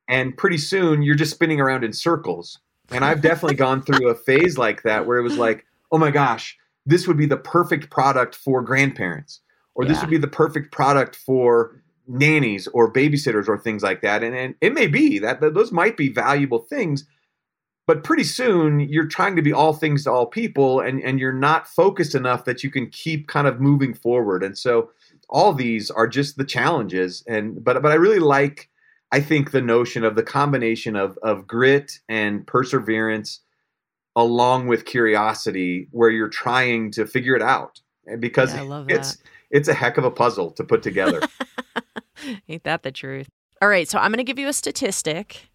and pretty soon you're just spinning around in circles and I've definitely gone through a phase like that where it was like, oh my gosh, this would be the perfect product for grandparents, or yeah. this would be the perfect product for nannies or babysitters or things like that. And, and it may be that, that those might be valuable things, but pretty soon you're trying to be all things to all people and, and you're not focused enough that you can keep kind of moving forward. And so all these are just the challenges. And but but I really like I think the notion of the combination of of grit and perseverance along with curiosity where you're trying to figure it out because yeah, it's it's a heck of a puzzle to put together. [LAUGHS] Ain't that the truth? All right, so I'm going to give you a statistic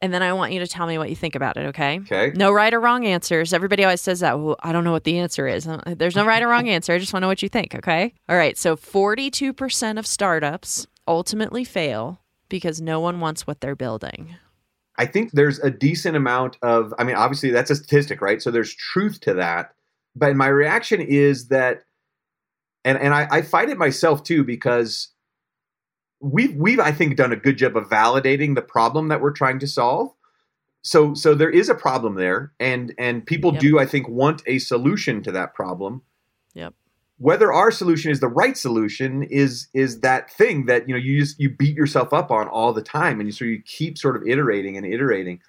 and then I want you to tell me what you think about it, okay? Okay. No right or wrong answers. Everybody always says that. Well, I don't know what the answer is. Uh, There's no right or wrong [LAUGHS] answer. I just want to know what you think, okay? All right. So 42% of startups ultimately fail because no one wants what they're building. I think there's a decent amount of, I mean, obviously that's a statistic, right? So there's truth to that. But my reaction is that, and, and I, I fight it myself too, because we've, we've, I think, done a good job of validating the problem that we're trying to solve. So, so there is a problem there, and and people Yep. do, I think, want a solution to that problem. Yep. Whether our solution is the right solution is is that thing that you know you just you beat yourself up on all the time, and you so you keep sort of iterating and iterating.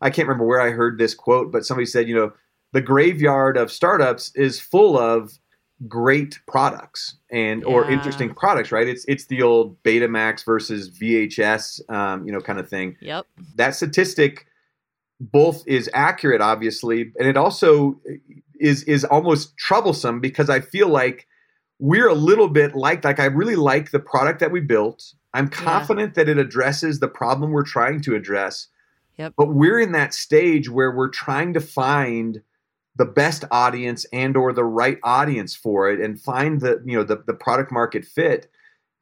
I can't remember where I heard this quote, but somebody said, you know, the graveyard of startups is full of great products and or interesting products, right? It's it's the old Betamax versus VHS, um, you know, kind of thing. Yep. That statistic both is accurate, obviously, and it also is is almost troublesome because I feel like we're a little bit like like I really like the product that we built. I'm confident that it addresses the problem we're trying to address. Yep. But we're in that stage where we're trying to find the best audience and or the right audience for it and find the you know the, the product market fit.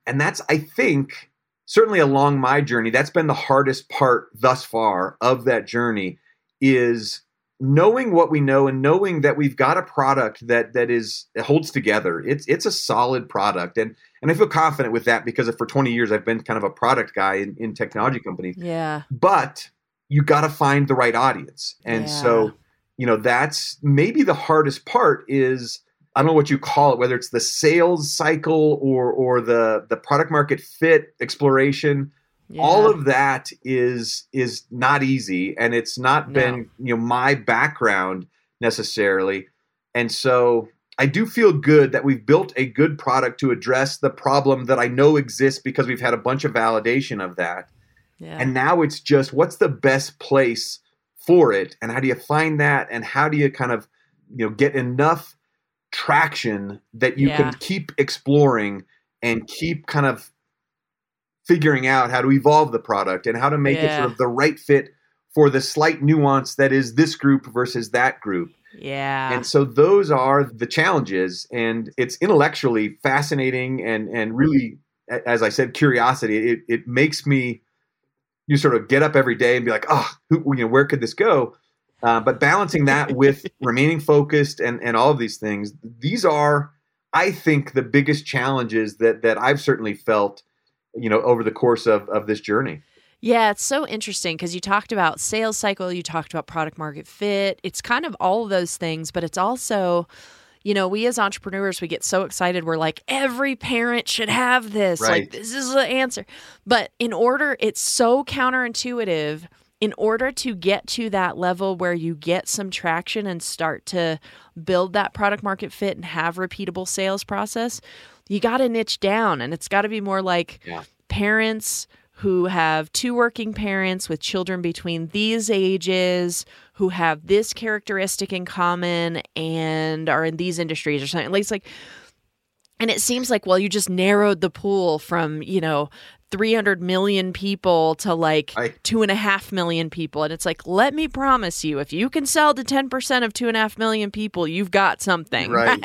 And that's I think certainly along my journey, that's been the hardest part thus far of that journey is knowing what we know and knowing that we've got a product that that is holds together. It's it's a solid product. And and I feel confident with that because for 20 years I've been kind of a product guy in, in technology companies. Yeah. But you got to find the right audience. And Yeah. so, you know, that's maybe the hardest part is I don't know what you call it, whether it's the sales cycle or or the the product market fit exploration. Yeah. All of that is is not easy, and it's not No. been you know my background necessarily. And so I do feel good that we've built a good product to address the problem that I know exists because we've had a bunch of validation of that. yeah. And now it's just what's the best place for it and how do you find that and how do you kind of you know get enough traction that you Yeah. can keep exploring and keep kind of figuring out how to evolve the product and how to make it sort of the right fit for the slight nuance that is this group versus that group. yeah. And so those are the challenges, and it's intellectually fascinating and and really, as I said, curiosity. It it makes me you sort of get up every day and be like, oh, who, you know, where could this go? Uh, but balancing that [LAUGHS] with remaining focused and and all of these things, these are, I think, the biggest challenges that that I've certainly felt, you know, over the course of of this journey. Yeah, it's so interesting because you talked about sales cycle, you talked about product market fit. It's kind of all of those things, but it's also, you know, we as entrepreneurs, we get so excited. We're like, every parent should have this. Like, this is the answer. But in order, it's so counterintuitive. In order to get to that level where you get some traction and start to build that product market fit and have repeatable sales process, you got to niche down and it's got to be more like Yeah. parents who have two working parents with children between these ages who have this characteristic in common and are in these industries or something. Like it's like and it seems like well you just narrowed the pool from you know 300 million people to like Right. two and a half million people and it's like let me promise you if you can sell to 10% of two and a half million people you've got something [LAUGHS] Right.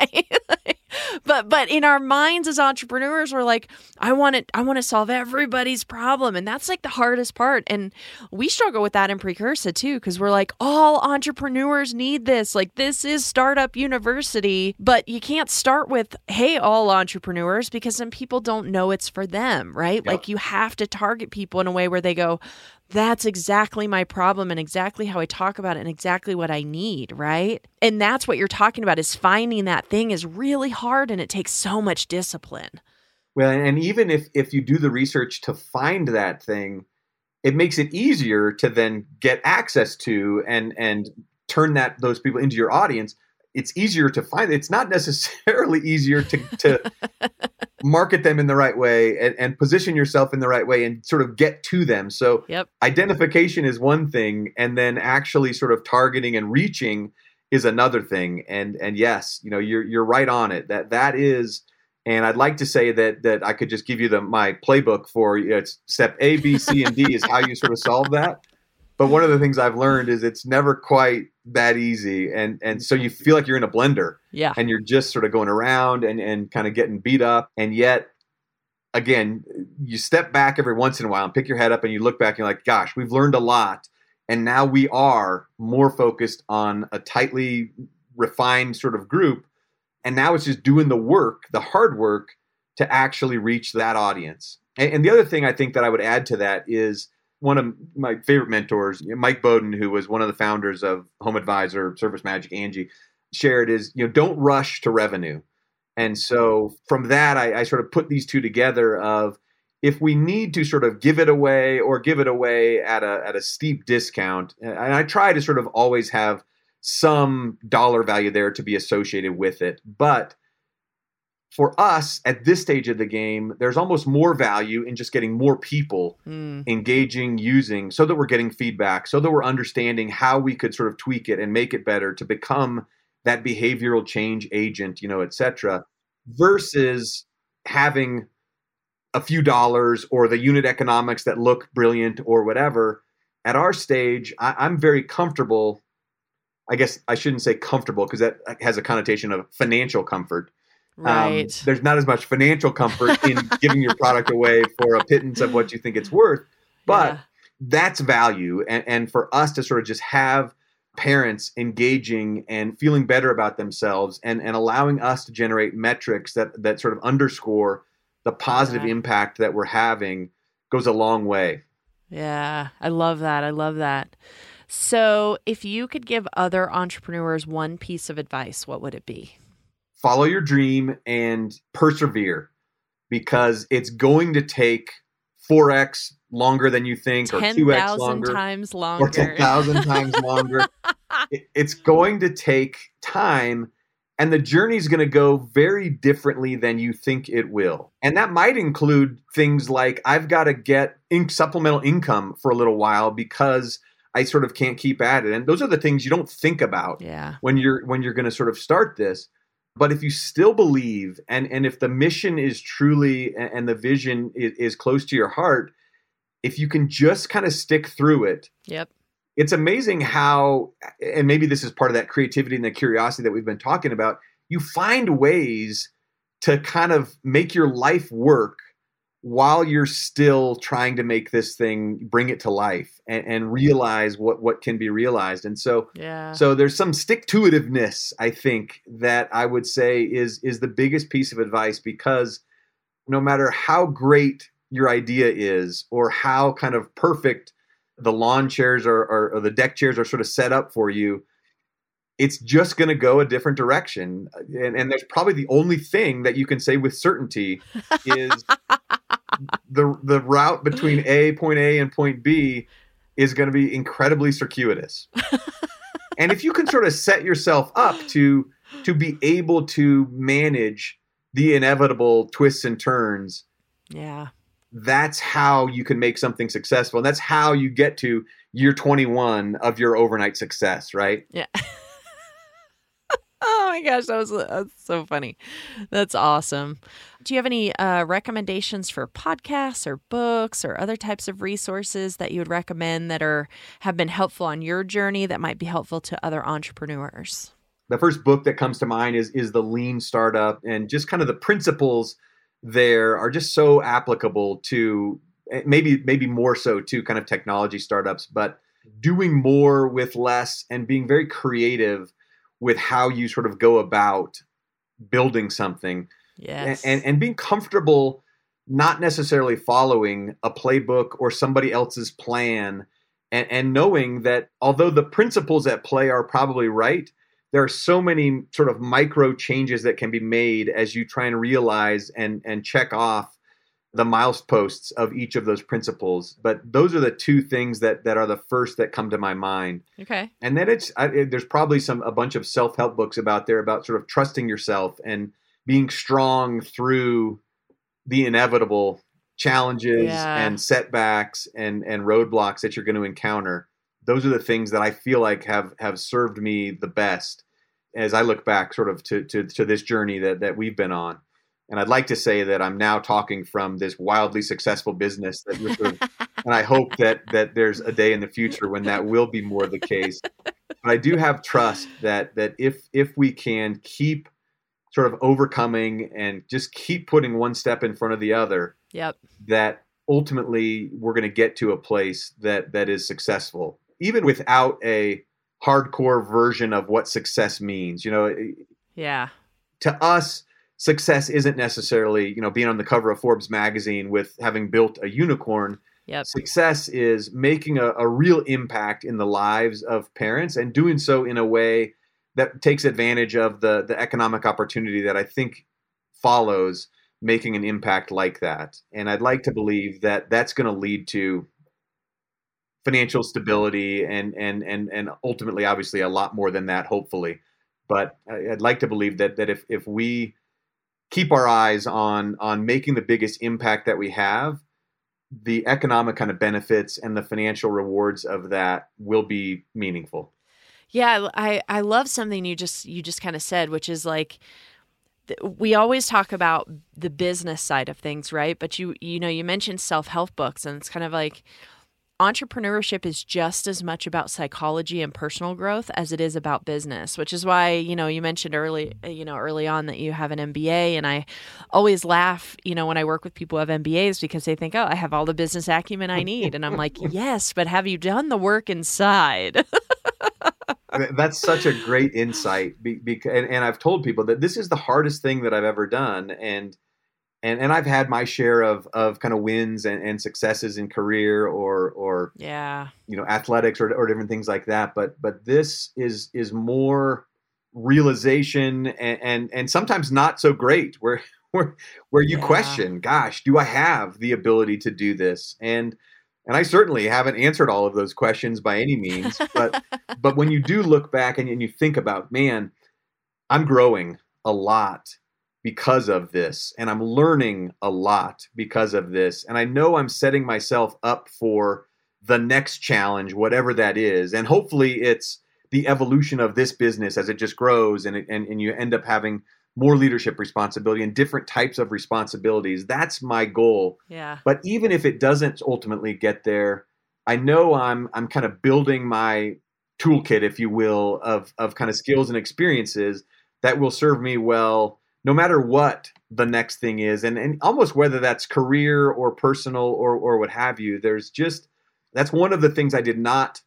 right? [LAUGHS] but but in our minds as entrepreneurs we're like i want to i want to solve everybody's problem. And that's like the hardest part. And we struggle with that in precursa too because we're like all entrepreneurs need this. Like this is startup university. But you can't start with hey all entrepreneurs because then people don't know it's for them right? Yep. like you have to target people in a way where they go that's exactly my problem and exactly how I talk about it and exactly what I need, right? And that's what you're talking about is finding that thing is really hard and it takes so much discipline. Well, and even if if you do the research to find that thing, it makes it easier to then get access to and and turn that those people into your audience. It's easier to find. It's not necessarily easier to to [LAUGHS] market them in the right way and, and position yourself in the right way and sort of get to them. So Yep. identification is one thing, and then actually sort of targeting and reaching is another thing. And and yes, you know, you're you're right on it. That that is. And I'd like to say that that I could just give you the my playbook for you know, it's step A, B, C, and D is how you sort of solve that. But one of the things I've learned is it's never quite that easy, and and so you feel like you're in a blender, Yeah. and you're just sort of going around and and kind of getting beat up, and yet. Again, you step back every once in a while and pick your head up and you look back and you're like, gosh, we've learned a lot. And now we are more focused on a tightly refined sort of group. And now it's just doing the work, the hard work to actually reach that audience. And, and the other thing I think that I would add to that is one of my favorite mentors, Mike Bowden, who was one of the founders of HomeAdvisor, Service Magic, Angi, shared is, you know, don't rush to revenue. And so from that, I, I sort of put these two together of if we need to sort of give it away or give it away at a at a steep discount, and I try to sort of always have some dollar value there to be associated with it. But for us at this stage of the game, there's almost more value in just getting more people Mm, engaging, using, so that we're getting feedback, so that we're understanding how we could sort of tweak it and make it better to become that behavioral change agent, you know, et cetera, versus having a few dollars or the unit economics that look brilliant or whatever. At our stage, I, I'm very comfortable. I guess I shouldn't say comfortable because that has a connotation of financial comfort. Um, there's not as much financial comfort in [LAUGHS] giving your product away for a pittance of what you think it's worth, but Yeah. that's value. And, and for us to sort of just have parents engaging and feeling better about themselves and, and allowing us to generate metrics that, that sort of underscore the positive Yeah. impact that we're having goes a long way. Yeah, I love that. I love that. So, if you could give other entrepreneurs one piece of advice, what would it be? Follow your dream and persevere because it's going to take 4x longer than you think or 2x longer. times or longer. 10,000 times longer. [LAUGHS] It- It's going to take time, and the journey is going to go very differently than you think it will. And that might include things like I've got to get in- supplemental income for a little while because I sort of can't keep at it. And those are the things you don't think about yeah. when you're when you're going to sort of start this but if you still believe and and if the mission is truly and the vision is, is close to your heart if you can just kind of stick through it Yep. it's amazing how and maybe this is part of that creativity and the curiosity that we've been talking about you find ways to kind of make your life work while you're still trying to make this thing bring it to life and, and realize what what can be realized and so Yeah. so there's some stick to itiveness, I think, that I would say is is the biggest piece of advice because no matter how great your idea is or how kind of perfect the lawn chairs or, or, or the deck chairs are sort of set up for you, it's just going to go a different direction. And, and there's probably the only thing that you can say with certainty [LAUGHS] is the the route between [GASPS] A point A and point B is going to be incredibly circuitous. [LAUGHS] and if you can sort of set yourself up to to be able to manage the inevitable twists and turns, yeah. that's how you can make something successful. And that's how you get to year 21 of your overnight success, right? Yeah. [LAUGHS] my gosh, that was that's so funny. That's awesome. Do you have any uh, recommendations for podcasts or books or other types of resources that you would recommend that are have been helpful on your journey that might be helpful to other entrepreneurs? the first book that comes to mind is is the lean startup and just kind of the principles there are just so applicable to eh, maybe maybe more so to kind of technology startups but doing more with less and being very creative with how you sort of go about building something Yes. and, and and being comfortable not necessarily following a playbook or somebody else's plan and, and knowing that although the principles at play are probably right there are so many sort of micro changes that can be made as you try and realize and and check off the mileposts of each of those principles but those are the two things that that are the first that come to my mind okay. and then it's I, it- there's probably some a bunch of self-help books about there about sort of trusting yourself and being strong through the inevitable challenges Yeah. and setbacks and and roadblocks that you're going to encounter those are the things that i feel like have have served me the best as i look back sort of to to, to this journey that that we've been on And I'd like to say that I'm now talking from this wildly successful business that sort of, [LAUGHS] and I hope that that there's a day in the future when that will be more the case. But I do have trust that that if if we can keep sort of overcoming and just keep putting one step in front of the other, Yep. that ultimately we're going to get to a place that that is successful, even without a hardcore version of what success means. You know, Yeah. to us, success isn't necessarily you know being on the cover of Forbes magazine with having built a unicorn. Yep. Success is making a, a real impact in the lives of parents and doing so in a way that takes advantage of the the economic opportunity that I think follows making an impact like that. And I'd like to believe that that's going to lead to financial stability and and and and ultimately obviously a lot more than that hopefully. But I'd like to believe that that if if we keep our eyes on on making the biggest impact that we have, the economic kind of benefits and the financial rewards of that will be meaningful. Yeah, I I love something you just you just kind of said, which is like we always talk about the business side of things, right? But you you know, you mentioned self-help books and it's kind of like entrepreneurship is just as much about psychology and personal growth as it is about business, which is why, you know, you mentioned early, uh, you know, early on that you have an MBA and I always laugh, you know, when I work with people who have MBAs because they think, "Oh, I have all the business acumen I need." And I'm like, [LAUGHS] "Yes, but have you done the work inside?" [LAUGHS] That's such a great insight, be, be, and, and I've told people that this is the hardest thing that I've ever done, and and and I've had my share of of kind of wins and, and successes in career or or yeah. you know athletics or, or different things like that but but this is is more realization and and, and sometimes not so great where [LAUGHS] where where you Yeah. question gosh do i have the ability to do this and and i certainly haven't answered all of those questions by any means but [LAUGHS] but when you do look back and, and you think about man i'm growing a lot because of this and i'm learning a lot because of this and i know i'm setting myself up for the next challenge whatever that is and hopefully it's the evolution of this business as it just grows and, it, and and you end up having more leadership responsibility and different types of responsibilities that's my goal Yeah. but even if it doesn't ultimately get there i know i'm i'm kind of building my toolkit if you will of of kind of skills and experiences that will serve me well no matter what the next thing is and and almost whether that's career or personal or or what have you there's just that's one of the things i did not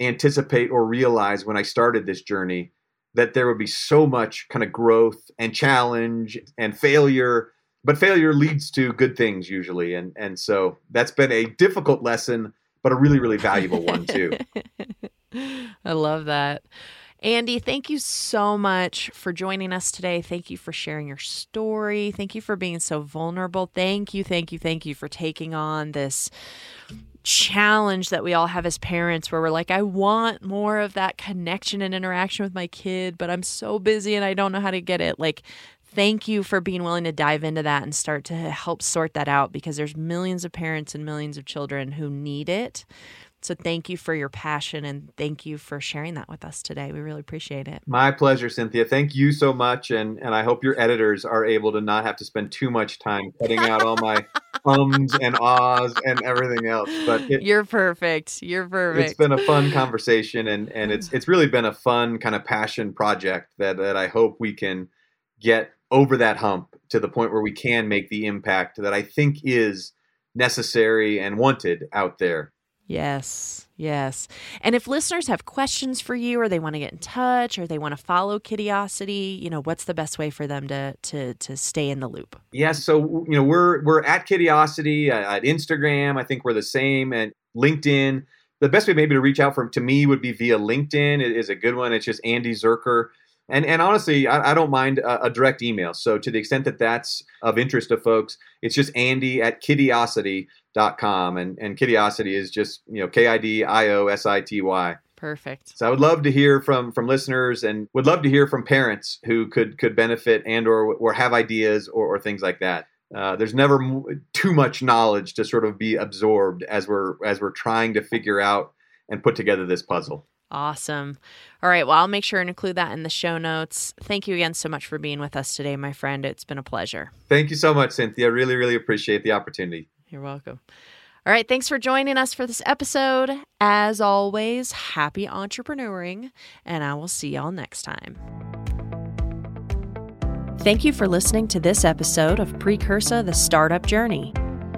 anticipate or realize when i started this journey that there would be so much kind of growth and challenge and failure but failure leads to good things usually and and so that's been a difficult lesson but a really really valuable one too [LAUGHS] I love that. Andy, thank you so much for joining us today. Thank you for sharing your story. Thank you for being so vulnerable. Thank you, thank you, thank you for taking on this challenge that we all have as parents where we're like, I want more of that connection and interaction with my kid, but I'm so busy and I don't know how to get it. Like, thank you for being willing to dive into that and start to help sort that out because there's millions of parents and millions of children who need it. So thank you for your passion and thank you for sharing that with us today. We really appreciate it. my pleasure cynthia thank you so much and and i hope your editors are able to not have to spend too much time cutting out all my [LAUGHS] ums and ahs and everything else but it, You're perfect. You're perfect. it's been a fun conversation and and it's it's really been a fun kind of passion project that that I hope we can get over that hump to the point where we can make the impact that I think is necessary and wanted out there. Yes, yes. And if listeners have questions for you or they want to get in touch or they want to follow Kidiosity, you know, what's the best way for them to to to stay in the loop? Yeah, so you know we're we're at Kidiosity uh, at Instagram. I think we're the same and LinkedIn. The best way maybe to reach out from to me would be via LinkedIn. It is a good one. It's just Andy Zurcher. And and honestly, I, I don't mind a, a direct email. So to the extent that that's of interest to folks, it's just Andy at kidiosity.com. And and Kidiosity is just you know K I D I O S I T Y. Perfect. So I would love to hear from from listeners and would love to hear from parents who could could benefit and or or have ideas or, or things like that. Uh, there's never m- too much knowledge to sort of be absorbed as we're as we're trying to figure out and put together this puzzle. Awesome. All right. Well, I'll make sure and include that in the show notes. Thank you again so much for being with us today, my friend. It's been a pleasure. Thank you so much, Cynthia. Really, really appreciate the opportunity. You're welcome. All right. Thanks for joining us for this episode. As always, happy entrepreneuring, and I will see y'all next time. Thank you for listening to this episode of Precursa the Startup Journey.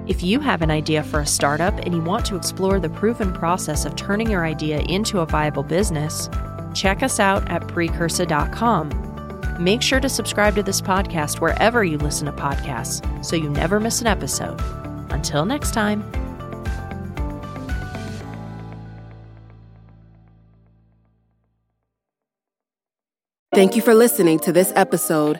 If you have an idea for a startup and you want to explore the proven process of turning your idea into a viable business, check us out at precursa.com. Make sure to subscribe to this podcast wherever you listen to podcasts so you never miss an episode. Until next time. Thank you for listening to this episode.